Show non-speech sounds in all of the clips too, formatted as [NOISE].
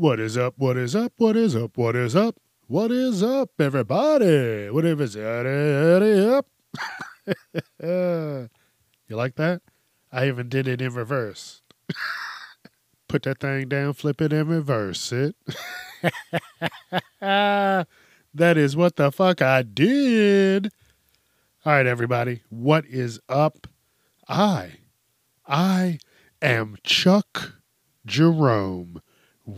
What is up? What is up? What is up? What is up? What is up, everybody? What is up? [LAUGHS] you like that? I even did it in reverse. [LAUGHS] Put that thing down, flip it, and reverse it. [LAUGHS] that is what the fuck I did. All right, everybody. What is up? I, I am Chuck Jerome.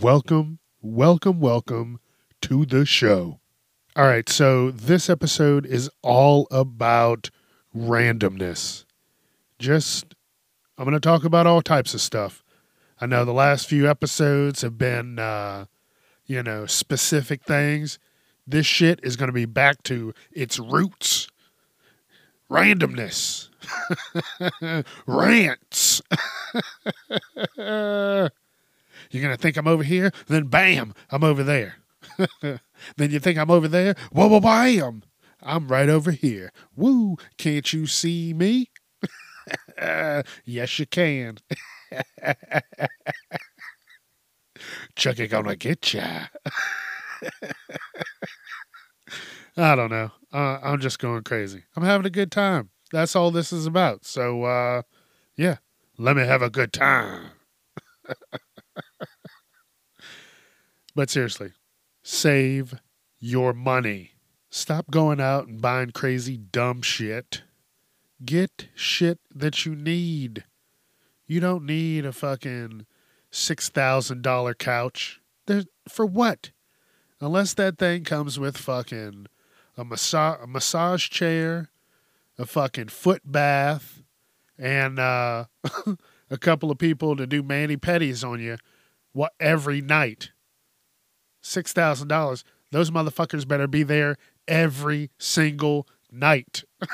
Welcome, welcome, welcome to the show. All right, so this episode is all about randomness. Just, I'm going to talk about all types of stuff. I know the last few episodes have been, uh, you know, specific things. This shit is going to be back to its roots randomness, [LAUGHS] rants. [LAUGHS] You're going to think I'm over here, then bam, I'm over there. [LAUGHS] then you think I'm over there, whoa, whoa, bam, I'm right over here. Woo, can't you see me? [LAUGHS] yes, you can. [LAUGHS] Chucky gonna get ya. I don't know. Uh, I'm just going crazy. I'm having a good time. That's all this is about. So, uh, yeah, let me have a good time. But seriously, save your money. Stop going out and buying crazy dumb shit. Get shit that you need. You don't need a fucking $6,000 couch. There's, for what? Unless that thing comes with fucking a, massa- a massage chair, a fucking foot bath, and uh, [LAUGHS] a couple of people to do mani pedis on you what every night. Six thousand dollars. Those motherfuckers better be there every single night. [LAUGHS]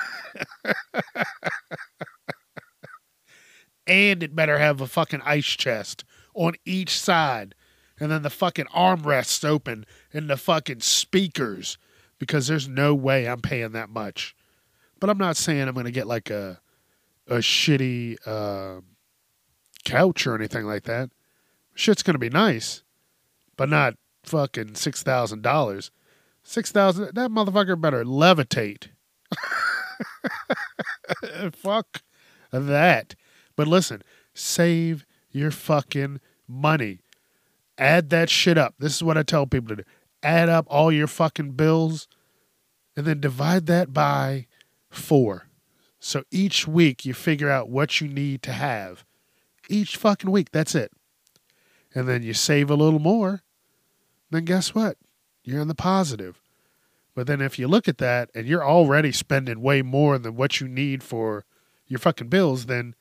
and it better have a fucking ice chest on each side. And then the fucking armrests open and the fucking speakers because there's no way I'm paying that much. But I'm not saying I'm going to get like a a shitty uh, couch or anything like that. Shit's going to be nice, but not fucking six thousand dollars. Six thousand. That motherfucker better levitate. [LAUGHS] Fuck that. But listen, save your fucking money. Add that shit up. This is what I tell people to do. Add up all your fucking bills and then divide that by four. So each week you figure out what you need to have. Each fucking week. That's it. And then you save a little more. Then guess what? You're in the positive. But then if you look at that and you're already spending way more than what you need for your fucking bills, then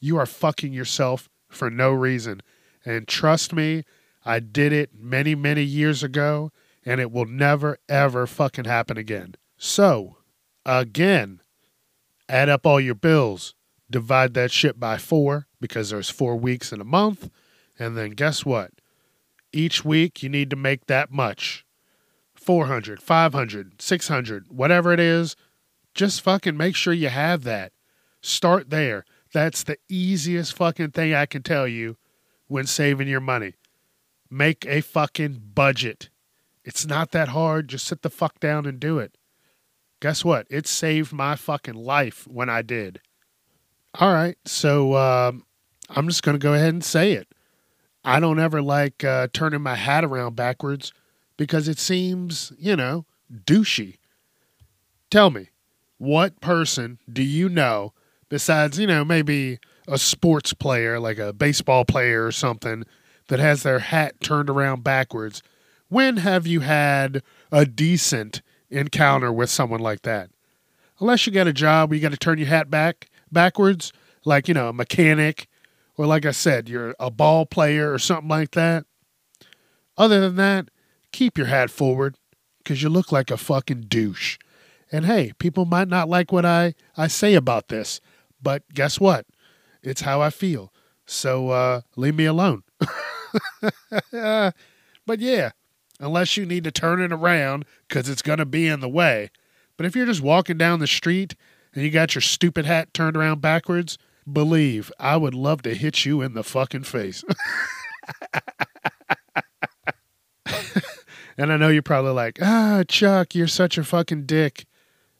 you are fucking yourself for no reason. And trust me, I did it many, many years ago, and it will never, ever fucking happen again. So, again, add up all your bills, divide that shit by four because there's four weeks in a month, and then guess what? Each week you need to make that much 400, 500, 600, whatever it is. Just fucking make sure you have that. Start there. That's the easiest fucking thing I can tell you when saving your money. Make a fucking budget. It's not that hard. Just sit the fuck down and do it. Guess what? It saved my fucking life when I did. All right. So um, I'm just to go ahead and say it. I don't ever like uh, turning my hat around backwards because it seems, you know, douchey. Tell me, what person do you know besides, you know, maybe a sports player, like a baseball player or something, that has their hat turned around backwards? When have you had a decent encounter with someone like that? Unless you get a job where you got to turn your hat back backwards, like, you know, a mechanic or like I said, you're a ball player or something like that. Other than that, keep your hat forward because you look like a fucking douche. And hey, people might not like what I, I say about this, but guess what? It's how I feel. So uh, leave me alone. [LAUGHS] but yeah, unless you need to turn it around because it's going to be in the way. But if you're just walking down the street and you got your stupid hat turned around backwards, believe I would love to hit you in the fucking face. [LAUGHS] and I know you're probably like, ah, Chuck, you're such a fucking dick.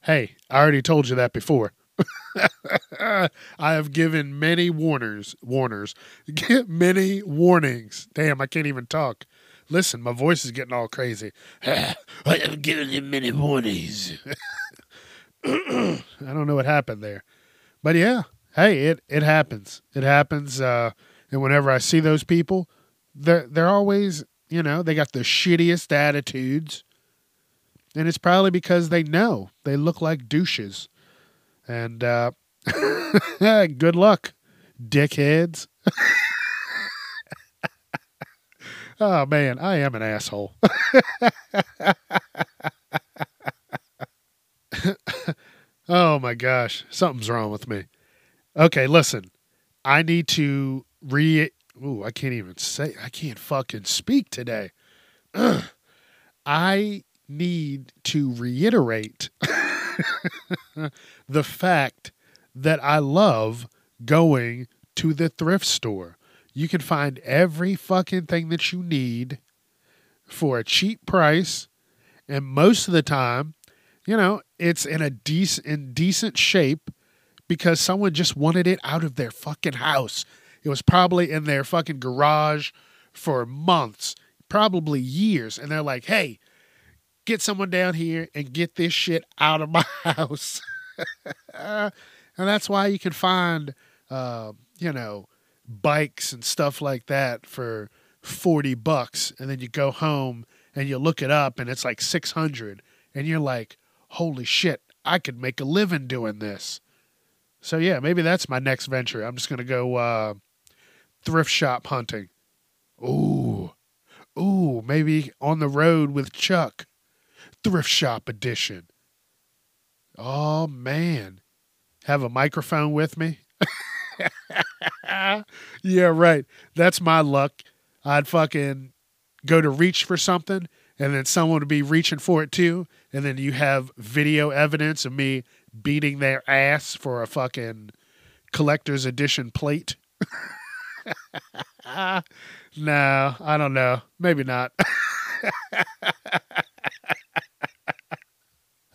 Hey, I already told you that before. [LAUGHS] I have given many warners, warners, [LAUGHS] get many warnings. Damn, I can't even talk. Listen, my voice is getting all crazy. I have given you many warnings. I don't know what happened there, but yeah, hey, it it happens. It happens. Uh, and whenever I see those people, they're they're always, you know, they got the shittiest attitudes, and it's probably because they know they look like douches. And uh, [LAUGHS] good luck, dickheads. [LAUGHS] oh man, I am an asshole. [LAUGHS] oh my gosh, something's wrong with me. Okay, listen. I need to re Ooh, I can't even say I can't fucking speak today. Ugh. [CLEARS THROAT] I need to reiterate [LAUGHS] the fact that I love going to the thrift store. You can find every fucking thing that you need for a cheap price. And most of the time, you know, it's in a decent in decent shape because someone just wanted it out of their fucking house. It was probably in their fucking garage for months, probably years. And they're like, hey, get someone down here and get this shit out of [LAUGHS] my house. [LAUGHS] and that's why you can find, uh, you know, bikes and stuff like that for 40 bucks. And then you go home and you look it up and it's like 600. And you're like, holy shit, I could make a living doing this. So yeah, maybe that's my next venture. I'm just gonna go uh, thrift shop hunting. Ooh, ooh, maybe on the road with Chuck, thrift shop edition. Oh man, have a microphone with me. [LAUGHS] yeah, right. That's my luck. I'd fucking go to reach for something and then someone would be reaching for it too. And then you have video evidence of me beating their ass for a fucking collector's edition plate. [LAUGHS] no, I don't know. Maybe not.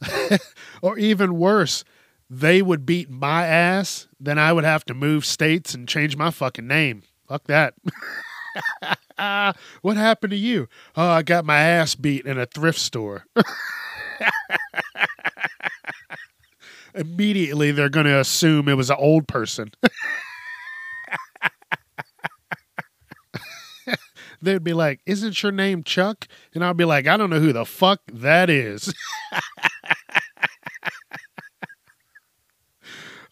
[LAUGHS] or even worse, they would beat my ass, then I would have to move states and change my fucking name. Fuck that. [LAUGHS] what happened to you? Oh, I got my ass beat in a thrift store. Immediately, they're going to assume it was an old person. [LAUGHS] They'd be like, Isn't your name Chuck? And I'll be like, I don't know who the fuck that is. [LAUGHS]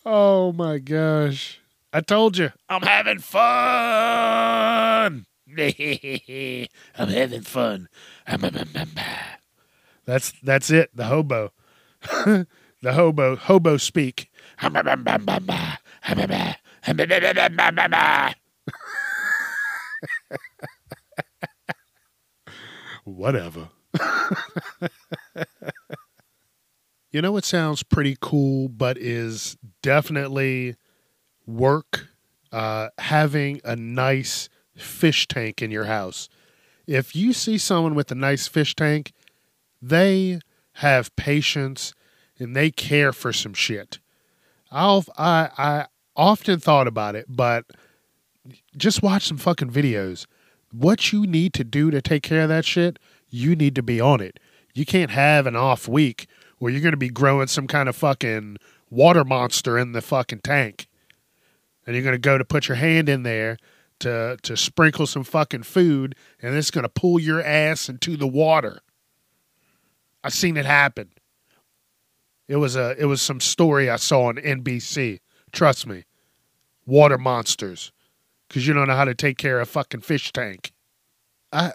oh my gosh. I told you, I'm having fun. [LAUGHS] I'm having fun. That's that's it. The hobo, the hobo, hobo speak. Whatever. you know what sounds pretty cool, but is definitely work uh, having a nice fish tank in your house. If you see someone with a nice fish tank, they have patience and they care for some shit. I'll, I I often thought about it, but just watch some fucking videos. What you need to do to take care of that shit, you need to be on it. You can't have an off week where you're going to be growing some kind of fucking water monster in the fucking tank and you're going to go to put your hand in there to to sprinkle some fucking food and it's going to pull your ass into the water. I've seen it happen. It was a it was some story I saw on NBC. Trust me. Water monsters. because you don't know how to take care of a fucking fish tank. I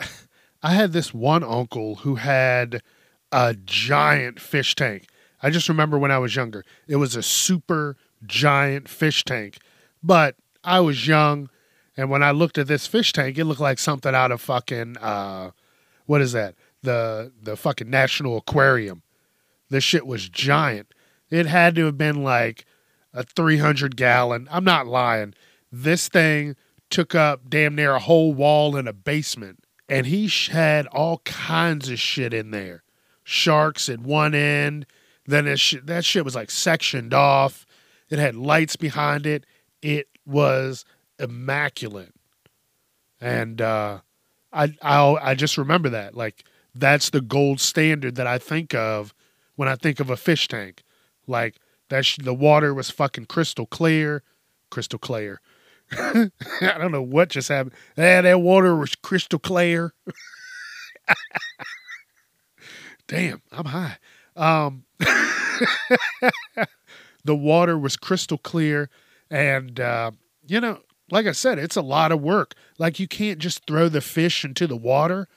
I had this one uncle who had a giant fish tank. I just remember when I was younger, it was a super giant fish tank. But I was young, and when I looked at this fish tank, it looked like something out of fucking uh, what is that? The the fucking National Aquarium. This shit was giant. It had to have been like a 300 gallon. I'm not lying. This thing took up damn near a whole wall in a basement. And he had all kinds of shit in there. Sharks at one end. Then sh- that shit was like sectioned off. It had lights behind it. It was immaculate. And uh, I, I I just remember that. Like that's the gold standard that I think of when I think of a fish tank. Like that sh- the water was fucking crystal clear, crystal clear. [LAUGHS] I don't know what just happened. Yeah, that water was crystal clear. [LAUGHS] Damn, I'm high. Um, [LAUGHS] the water was crystal clear, and uh, you know, like I said, it's a lot of work. Like you can't just throw the fish into the water;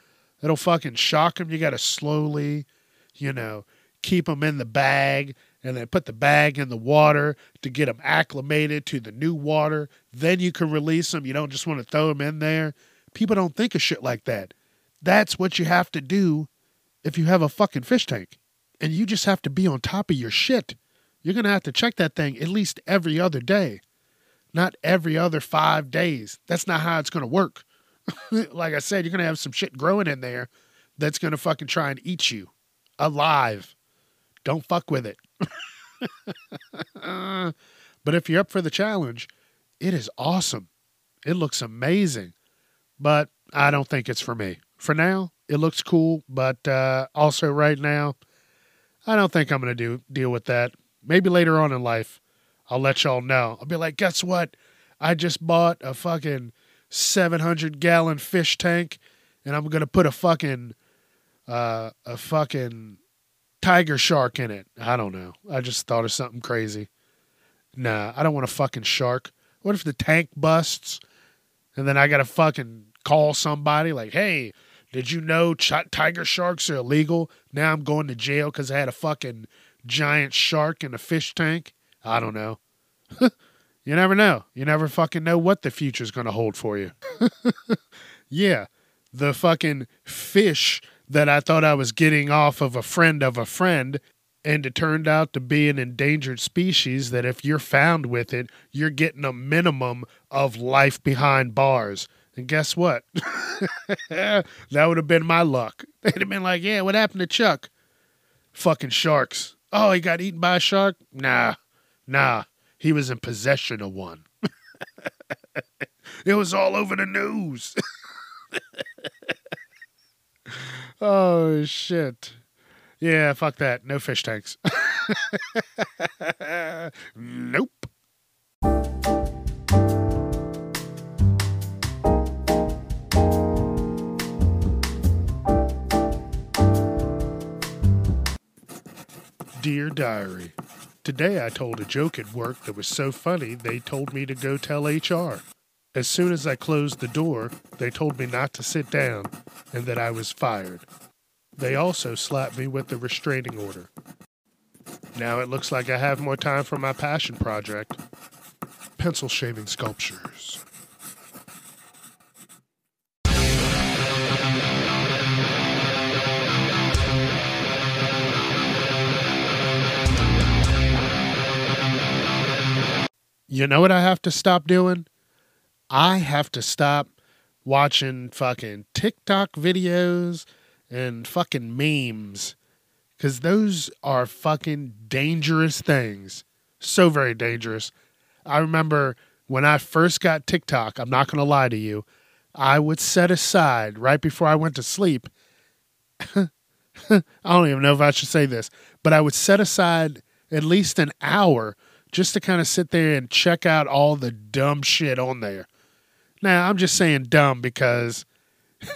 it'll fucking shock them. You got to slowly, you know, keep them in the bag and then put the bag in the water to get them acclimated to the new water. Then you can release them. You don't just want to throw them in there. People don't think of shit like that. That's what you have to do if you have a fucking fish tank. And you just have to be on top of your shit. You're going to have to check that thing at least every other day, not every other five days. That's not how it's going to work. [LAUGHS] like I said, you're going to have some shit growing in there that's going to fucking try and eat you alive. Don't fuck with it. but if you're up for the challenge, it is awesome. It looks amazing. But I don't think it's for me. For now, it looks cool, but uh, also right now, I don't think I'm going to do deal with that. Maybe later on in life, I'll let y'all know. I'll be like, guess what? I just bought a fucking 700 gallon fish tank, and I'm going to put a fucking uh, a fucking tiger shark in it. I don't know. I just thought of something crazy. Nah, I don't want a fucking shark. What if the tank busts and then I got to fucking call somebody like, hey, did you know ch- tiger sharks are illegal? Now I'm going to jail because I had a fucking giant shark in a fish tank. I don't know. [LAUGHS] you never know. You never fucking know what the future's going to hold for you. [LAUGHS] yeah, the fucking fish that I thought I was getting off of a friend of a friend. And it turned out to be an endangered species that if you're found with it, you're getting a minimum of life behind bars. And guess what? [LAUGHS] that would have been my luck. [LAUGHS] They'd have been like, yeah, what happened to Chuck? Fucking sharks. Oh, he got eaten by a shark? Nah, nah. He was in possession of one. [LAUGHS] it was all over the news. Oh shit. Yeah, fuck that. No fish tanks. [LAUGHS] nope. Dear Diary, Today I told a joke at work that was so funny they told me to go tell HR. As soon as I closed the door, they told me not to sit down and that I was fired. They also slapped me with the restraining order. Now it looks like I have more time for my passion project pencil shaving sculptures. You know what I have to stop doing? I have to stop watching fucking TikTok videos and fucking memes because those are fucking dangerous things. So very dangerous. I remember when I first got TikTok, I'm not going to lie to you, I would set aside right before I went to sleep. [LAUGHS] I don't even know if I should say this, but I would set aside at least an hour just to kind of sit there and check out all the dumb shit on there. Now, I'm just saying dumb because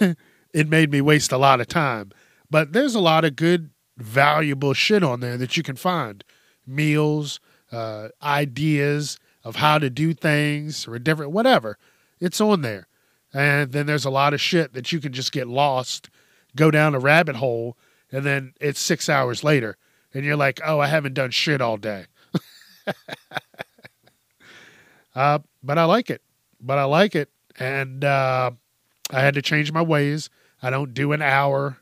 [LAUGHS] it made me waste a lot of time. But there's a lot of good, valuable shit on there that you can find meals, uh, ideas of how to do things, or different, whatever. It's on there. And then there's a lot of shit that you can just get lost, go down a rabbit hole, and then it's six hours later. And you're like, oh, I haven't done shit all day. [LAUGHS] uh, but I like it. But I like it. And uh, I had to change my ways. I don't do an hour.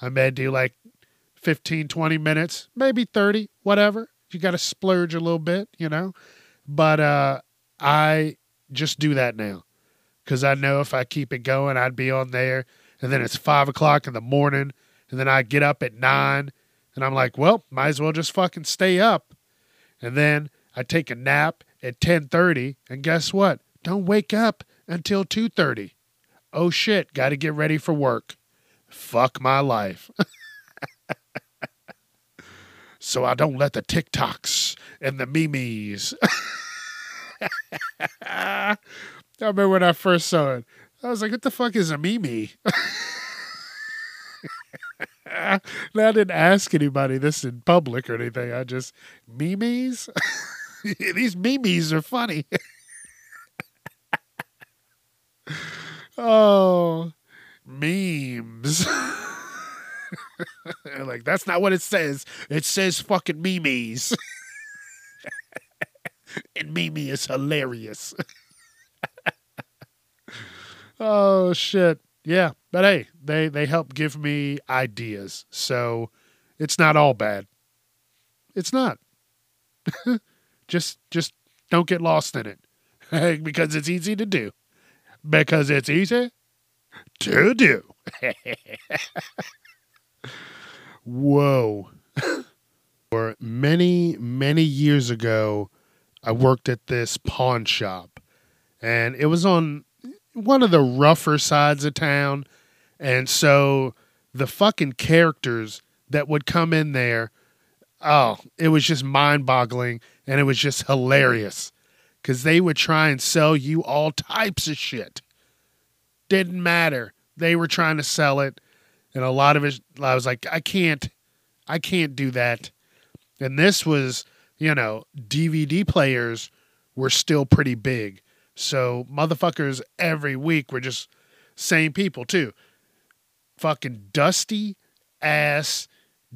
I may do like 15, 20 minutes, maybe 30, whatever. You got to splurge a little bit, you know? But uh, I just do that now because I know if I keep it going, I'd be on there. And then it's five o'clock in the morning. And then I get up at nine. And I'm like, well, might as well just fucking stay up. And then I take a nap at 10:30 and guess what? Don't wake up until 2:30. Oh shit, got to get ready for work. Fuck my life. [LAUGHS] so I don't let the TikToks and the memes. [LAUGHS] I remember when I first saw it. I was like, what the fuck is a meme? [LAUGHS] now, I didn't ask anybody this in public or anything. I just, memes? These memes are funny. Oh, memes. [LAUGHS] like, that's not what it says. It says fucking memes. [LAUGHS] and Mimi is hilarious. [LAUGHS] oh, shit. Yeah. But hey, they, they help give me ideas. So it's not all bad. It's not. just just don't get lost in it because it's easy to do. Because it's easy to do. Whoa. For many, many years ago, I worked at this pawn shop, and it was on one of the rougher sides of town. And so the fucking characters that would come in there, oh, it was just mind boggling and it was just hilarious because they would try and sell you all types of shit. Didn't matter. They were trying to sell it. And a lot of it, I was like, I can't, I can't do that. And this was, you know, DVD players were still pretty big. So motherfuckers every week were just same people too. Fucking dusty ass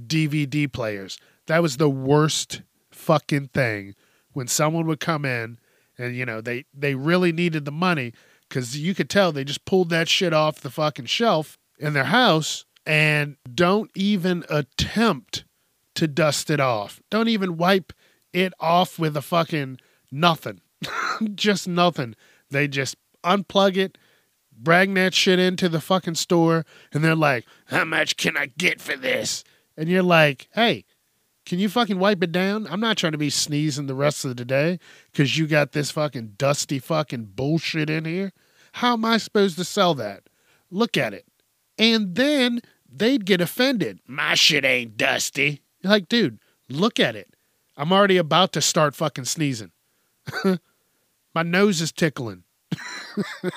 DVD players. That was the worst fucking thing when someone would come in and you know they they really needed the money because you could tell they just pulled that shit off the fucking shelf in their house and don't even attempt to dust it off. Don't even wipe it off with a fucking nothing. [LAUGHS] just nothing. They just unplug it, bring that shit into the fucking store, and they're like, How much can I get for this? And you're like, Hey, can you fucking wipe it down? I'm not trying to be sneezing the rest of the day because you got this fucking dusty fucking bullshit in here. How am I supposed to sell that? Look at it. And then they'd get offended. My shit ain't dusty. Like, dude, look at it. I'm already about to start fucking sneezing. [LAUGHS] My nose is tickling.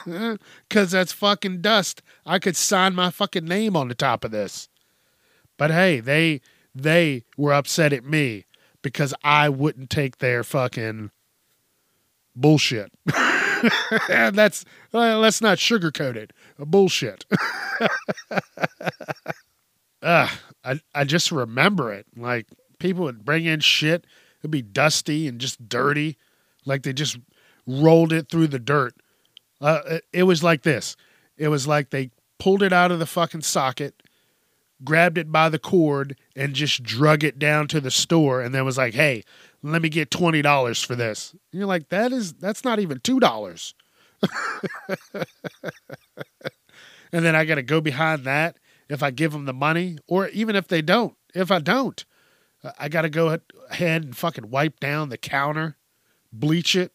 [LAUGHS] Cause that's fucking dust. I could sign my fucking name on the top of this. But hey, they they were upset at me because I wouldn't take their fucking bullshit. [LAUGHS] that's uh, let's not sugarcoat it. Bullshit. [LAUGHS] I I just remember it. Like people would bring in shit. It'd be dusty and just dirty, like they just rolled it through the dirt. Uh, it, it was like this. It was like they pulled it out of the fucking socket grabbed it by the cord and just drug it down to the store and then was like, "Hey, let me get $20 for this." And you're like, "That is that's not even $2." [LAUGHS] and then I got to go behind that if I give them the money or even if they don't. If I don't, I got to go ahead and fucking wipe down the counter, bleach it,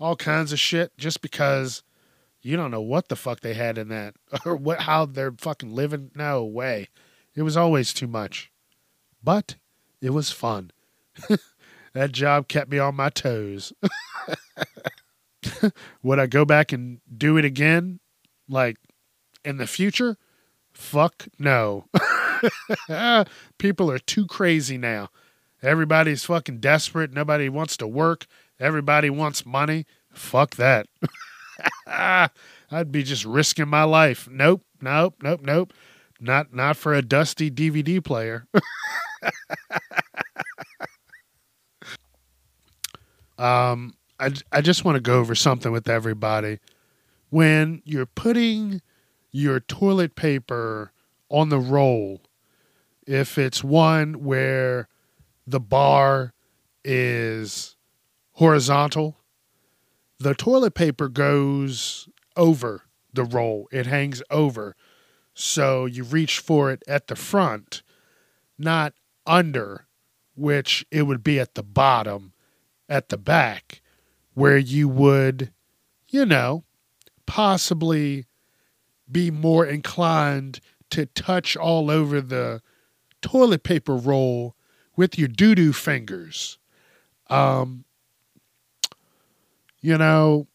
all kinds of shit just because you don't know what the fuck they had in that [LAUGHS] or what how they're fucking living. No way. It was always too much. But it was fun. [LAUGHS] that job kept me on my toes. [LAUGHS] Would I go back and do it again? Like in the future? Fuck no. People are too crazy now. Everybody's fucking desperate. Nobody wants to work. Everybody wants money. Fuck that. [LAUGHS] I'd be just risking my life. Nope, nope, nope, nope. Not not for a dusty DVD player. [LAUGHS] um, I I just want to go over something with everybody. When you're putting your toilet paper on the roll, if it's one where the bar is horizontal, the toilet paper goes over the roll. It hangs over. So you reach for it at the front, not under, which it would be at the bottom, at the back, where you would, you know, possibly be more inclined to touch all over the toilet paper roll with your doo doo fingers. Um, you know,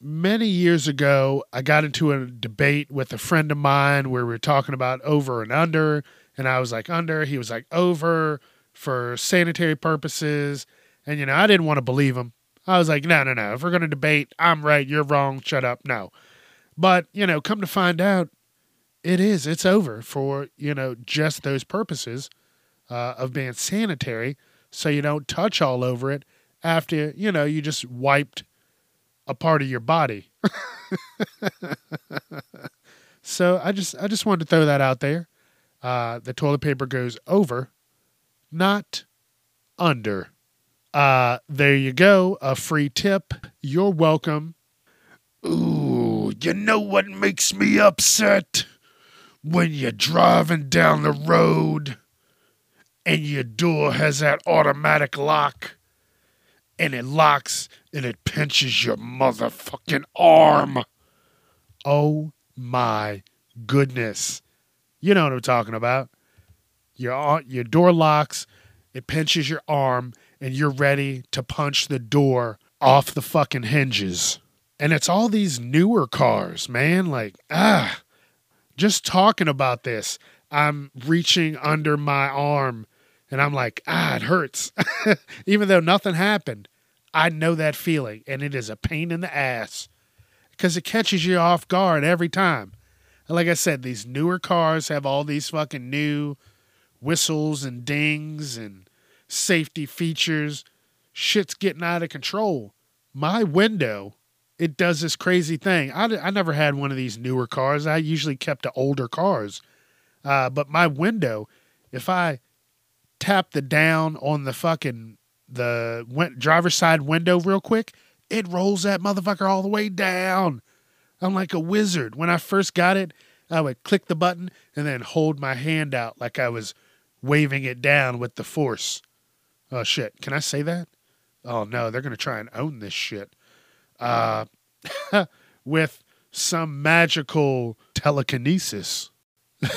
many years ago, I got into a debate with a friend of mine where we were talking about over and under, and I was like under, he was like over for sanitary purposes. And, you know, I didn't want to believe him. I was like, no, no, no. If we're going to debate, I'm right, you're wrong, shut up. No. But, you know, come to find out, it is. It's over for, you know, just those purposes uh, of being sanitary. So you don't touch all over it after, you know, you just wiped a part of your body. so I just I just wanted to throw that out there. Uh, the toilet paper goes over, not under. Uh, there you go. A free tip. You're welcome. Ooh, you know what makes me upset? When you're driving down the road and your door has that automatic lock and it locks and it pinches your motherfucking arm. Oh my goodness. You know what I'm talking about. Your, your door locks, it pinches your arm, and you're ready to punch the door off the fucking hinges. And it's all these newer cars, man. Like, ah, just talking about this, I'm reaching under my arm and I'm like, ah, it hurts. [LAUGHS] Even though nothing happened, I know that feeling, and it is a pain in the ass because it catches you off guard every time. And like I said, these newer cars have all these fucking new whistles and dings and safety features. Shit's getting out of control. My window, it does this crazy thing. I, I never had one of these newer cars. I usually kept the older cars. Uh, but my window, if I tap the down on the fucking the driver's side window real quick, it rolls that motherfucker all the way down. I'm like a wizard. When I first got it, I would click the button and then hold my hand out like I was waving it down with the force. Oh shit! Can I say that? Oh no, they're gonna try and own this shit. Uh, [LAUGHS] with some magical telekinesis. [LAUGHS]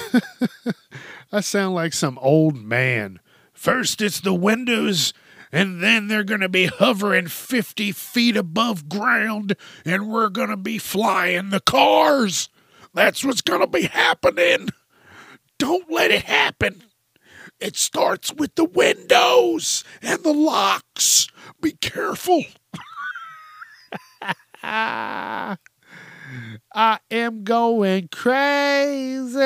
I sound like some old man First, it's the windows, and then they're going to be hovering 50 feet above ground, and we're going to be flying the cars. That's what's going to be happening. Don't let it happen. It starts with the windows and the locks. Be careful. [LAUGHS] I am going crazy.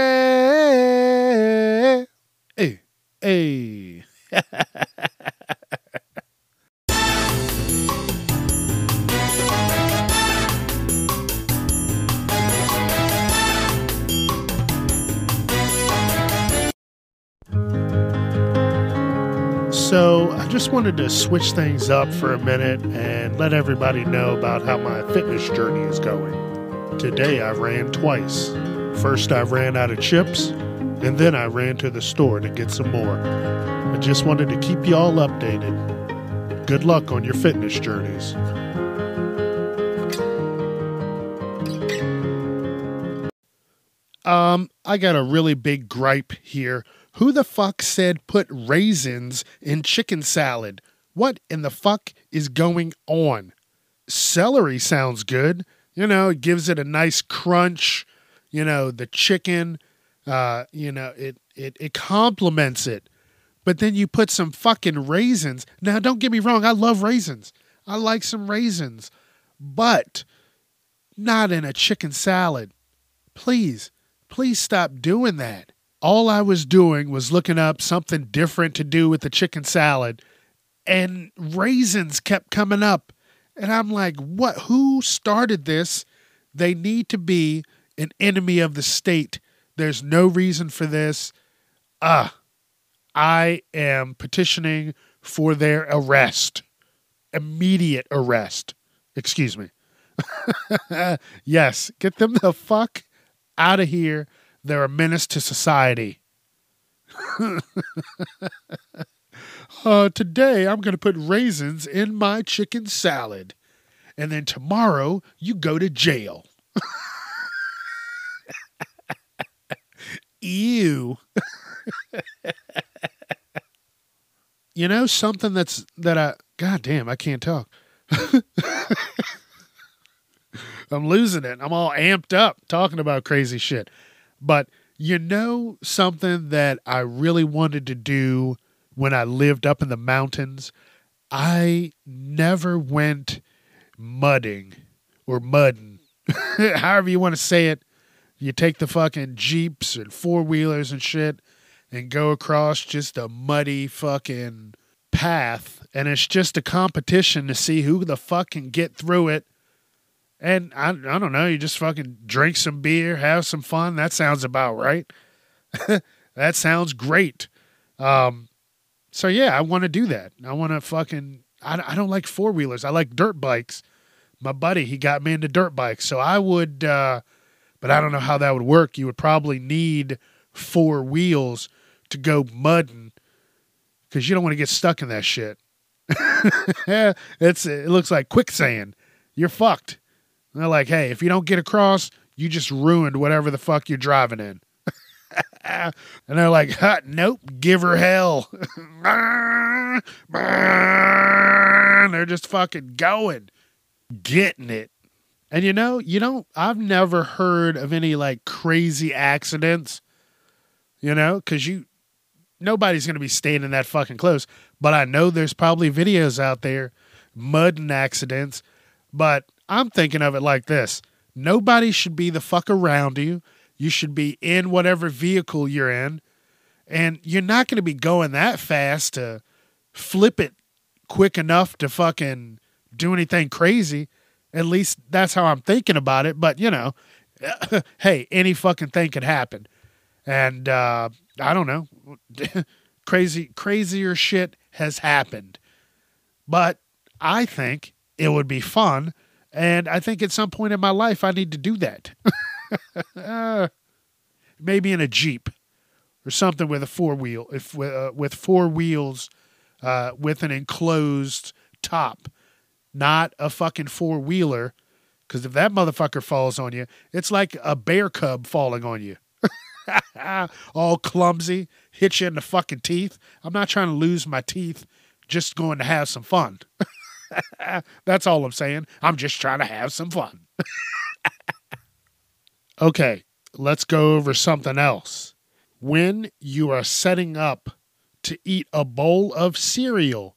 Hey, hey. [LAUGHS] just wanted to switch things up for a minute and let everybody know about how my fitness journey is going. Today, I ran twice. First, I ran out of chips, and then I ran to the store to get some more. I just wanted to keep you all updated. Good luck on your fitness journeys. Um, I got a really big gripe here. Who the fuck said put raisins in chicken salad? What in the fuck is going on? Celery sounds good. You know, it gives it a nice crunch. You know, the chicken uh, you know, it it it complements it. But then you put some fucking raisins. Now, don't get me wrong, I love raisins. I like some raisins. But not in a chicken salad. Please, please stop doing that. All I was doing was looking up something different to do with the chicken salad, and raisins kept coming up. And I'm like, what? Who started this? They need to be an enemy of the state. There's no reason for this. Ah, I am petitioning for their arrest, immediate arrest. Excuse me. [LAUGHS] yes, get them the fuck out of here. They're a menace to society. [LAUGHS] uh, today, I'm going to put raisins in my chicken salad. And then tomorrow, you go to jail. [LAUGHS] Ew. [LAUGHS] you know something that's that I god damn, I can't talk. I'm losing it. I'm all amped up talking about crazy shit. But you know something that I really wanted to do when I lived up in the mountains? I never went mudding or mudding, [LAUGHS] however you want to say it. You take the fucking Jeeps and four wheelers and shit and go across just a muddy fucking path. And it's just a competition to see who the fuck can get through it. And I, I don't know, you just fucking drink some beer, have some fun. That sounds about right. [LAUGHS] that sounds great. Um, so yeah, I want to do that. I want to fucking, I, I don't like four wheelers. I like dirt bikes. My buddy, he got me into dirt bikes. So I would, uh, but I don't know how that would work. You would probably need four wheels to go mudding because you don't want to get stuck in that shit. [LAUGHS] it's it looks like quicksand. You're fucked. And they're like, hey, if you don't get across, you just ruined whatever the fuck you're driving in. [LAUGHS] and they're like, nope, give her hell. [LAUGHS] they're just fucking going, getting it. And you know, you don't, I've never heard of any like crazy accidents, you know, because you, nobody's going to be standing that fucking close. But I know there's probably videos out there, mudding accidents. But I'm thinking of it like this nobody should be the fuck around you. You should be in whatever vehicle you're in. And you're not going to be going that fast to flip it quick enough to fucking do anything crazy. At least that's how I'm thinking about it. But, you know, [COUGHS] hey, any fucking thing could happen. And uh, I don't know. [LAUGHS] Crazy, crazier shit has happened. But I think it would be fun. And I think at some point in my life, I need to do that. uh, [LAUGHS] maybe in a Jeep or something with a four wheel, if uh, with four wheels, uh, with an enclosed top not a fucking four wheeler. Because if that motherfucker falls on you, it's like a bear cub falling on you. [LAUGHS] All clumsy, hit you in the fucking teeth. I'm not trying to lose my teeth, just going to have some fun. [LAUGHS] [LAUGHS] That's all I'm saying. I'm just trying to have some fun. [LAUGHS] okay, let's go over something else. When you are setting up to eat a bowl of cereal,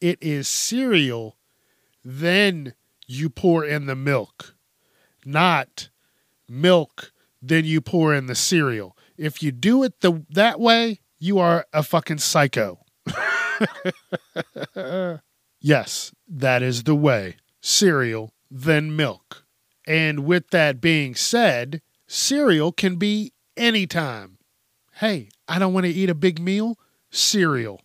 it is cereal then you pour in the milk, not milk, then you pour in the cereal. If you do it the that way, you are a fucking psycho. [LAUGHS] yes, that is the way. Cereal, then milk. And with that being said, cereal can be anytime. Hey, I don't want to eat a big meal. Cereal.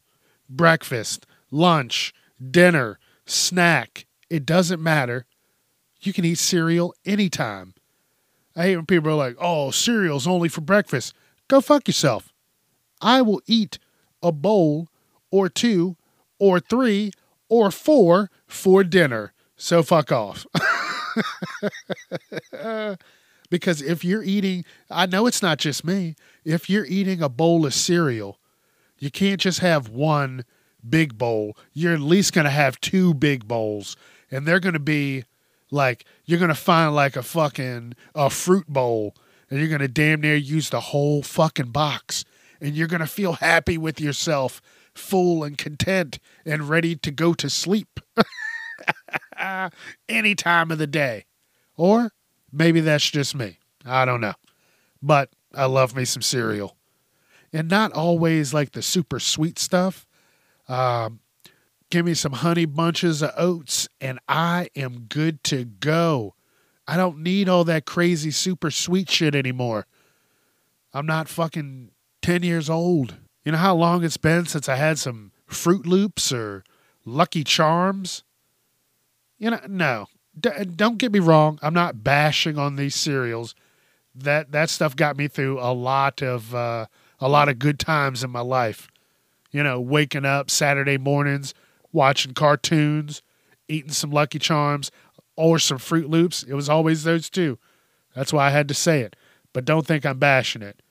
Breakfast, lunch, dinner, snack, it doesn't matter. You can eat cereal anytime. I hate when people are like, oh, cereal's only for breakfast. Go fuck yourself. I will eat a bowl or two or three or four for dinner. So fuck off. [LAUGHS] because if you're eating, I know it's not just me, if you're eating a bowl of cereal, you can't just have one big bowl. You're at least going to have two big bowls and they're going to be like you're going to find like a fucking a fruit bowl and you're going to damn near use the whole fucking box and you're going to feel happy with yourself full and content and ready to go to sleep [LAUGHS] any time of the day or Maybe that's just me. I don't know. But I love me some cereal. And not always like the super sweet stuff. Um, give me some honey bunches of oats, and I am good to go. I don't need all that crazy super sweet shit anymore. I'm not fucking 10 years old. You know how long it's been since I had some Froot Loops or Lucky Charms? You know, no. D- don't get me wrong. I'm not bashing on these cereals. That that stuff got me through a lot of uh, a lot of good times in my life. You know, waking up Saturday mornings, watching cartoons, eating some Lucky Charms or some Froot Loops. It was always those two. That's why I had to say it. But don't think I'm bashing it.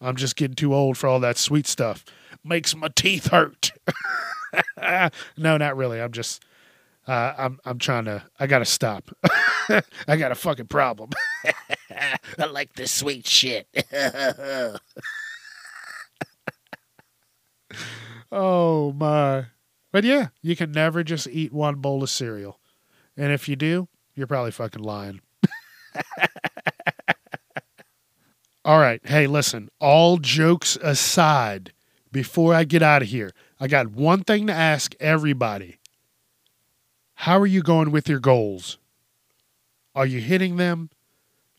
I'm just getting too old for all that sweet stuff. Makes my teeth hurt. [LAUGHS] no, not really. I'm just uh, I'm I'm trying to I gotta stop. [LAUGHS] I got a fucking problem. [LAUGHS] I like this sweet shit. oh my. But yeah, you can never just eat one bowl of cereal. And if you do, you're probably fucking lying. All right. Hey, listen, all jokes aside, before I get out of here, I got one thing to ask everybody. How are you going with your goals? Are you hitting them?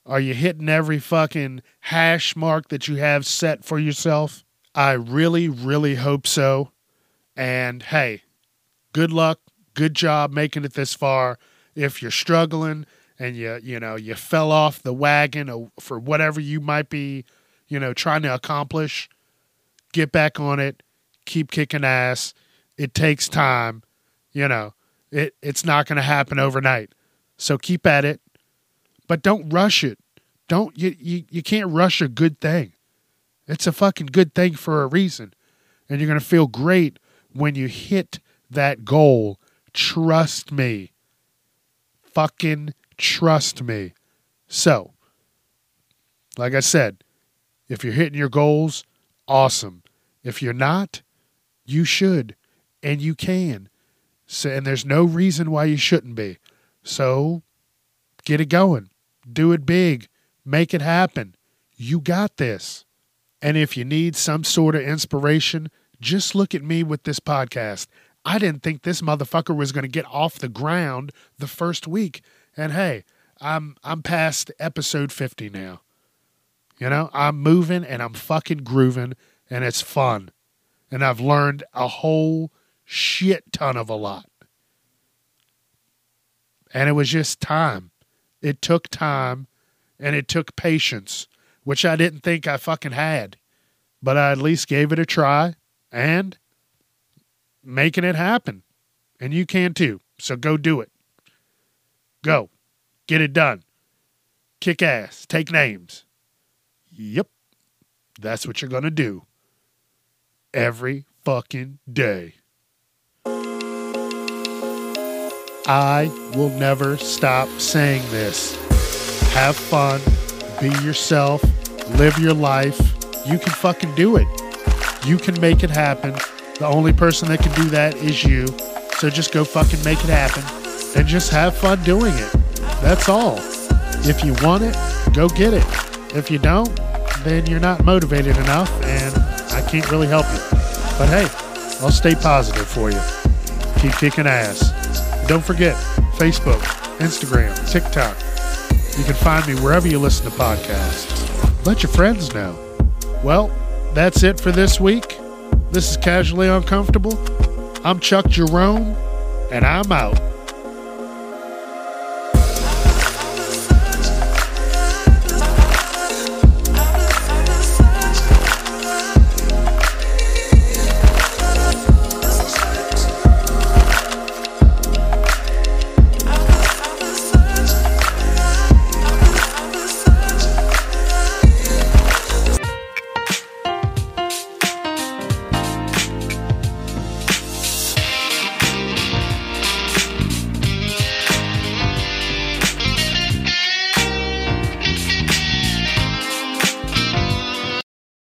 Are you hitting every fucking hash mark that you have set for yourself? I really, really hope so. And hey, good luck. Good job making it this far. If you're struggling, and you you know you fell off the wagon for whatever you might be you know trying to accomplish get back on it keep kicking ass. It takes time you know. It it's not going to happen overnight. So keep at it but don't rush it. Don't you, you you can't rush a good thing. It's a fucking good thing for a reason. And you're going to feel great when you hit that goal. Trust me. Fucking Trust me. So, like I said, if you're hitting your goals, awesome. If you're not, you should and you can. So, and there's no reason why you shouldn't be. So, get it going. Do it big. Make it happen. You got this. And if you need some sort of inspiration, just look at me with this podcast. I didn't think this motherfucker was going to get off the ground the first week. And hey, I'm I'm past episode 50 now. You know, I'm moving and I'm fucking grooving and it's fun. And I've learned a whole shit ton of a lot. And it was just time. It took time and it took patience, which I didn't think I fucking had. But I at least gave it a try and making it happen. And you can too. So go do it. Go. Get it done. Kick ass. Take names. Yep. That's what you're going to do. Every fucking day. I will never stop saying this. Have fun. Be yourself. Live your life. You can fucking do it. You can make it happen. The only person that can do that is you. So just go fucking make it happen and just have fun doing it. That's all. If you want it, go get it. If you don't, then you're not motivated enough and I can't really help you. But hey, I'll stay positive for you. Keep kicking ass. Don't forget Facebook, Instagram, TikTok. You can find me wherever you listen to podcasts. Let your friends know. Well, that's it for this week. This is Casually Uncomfortable. I'm Chuck Jerome, and I'm out.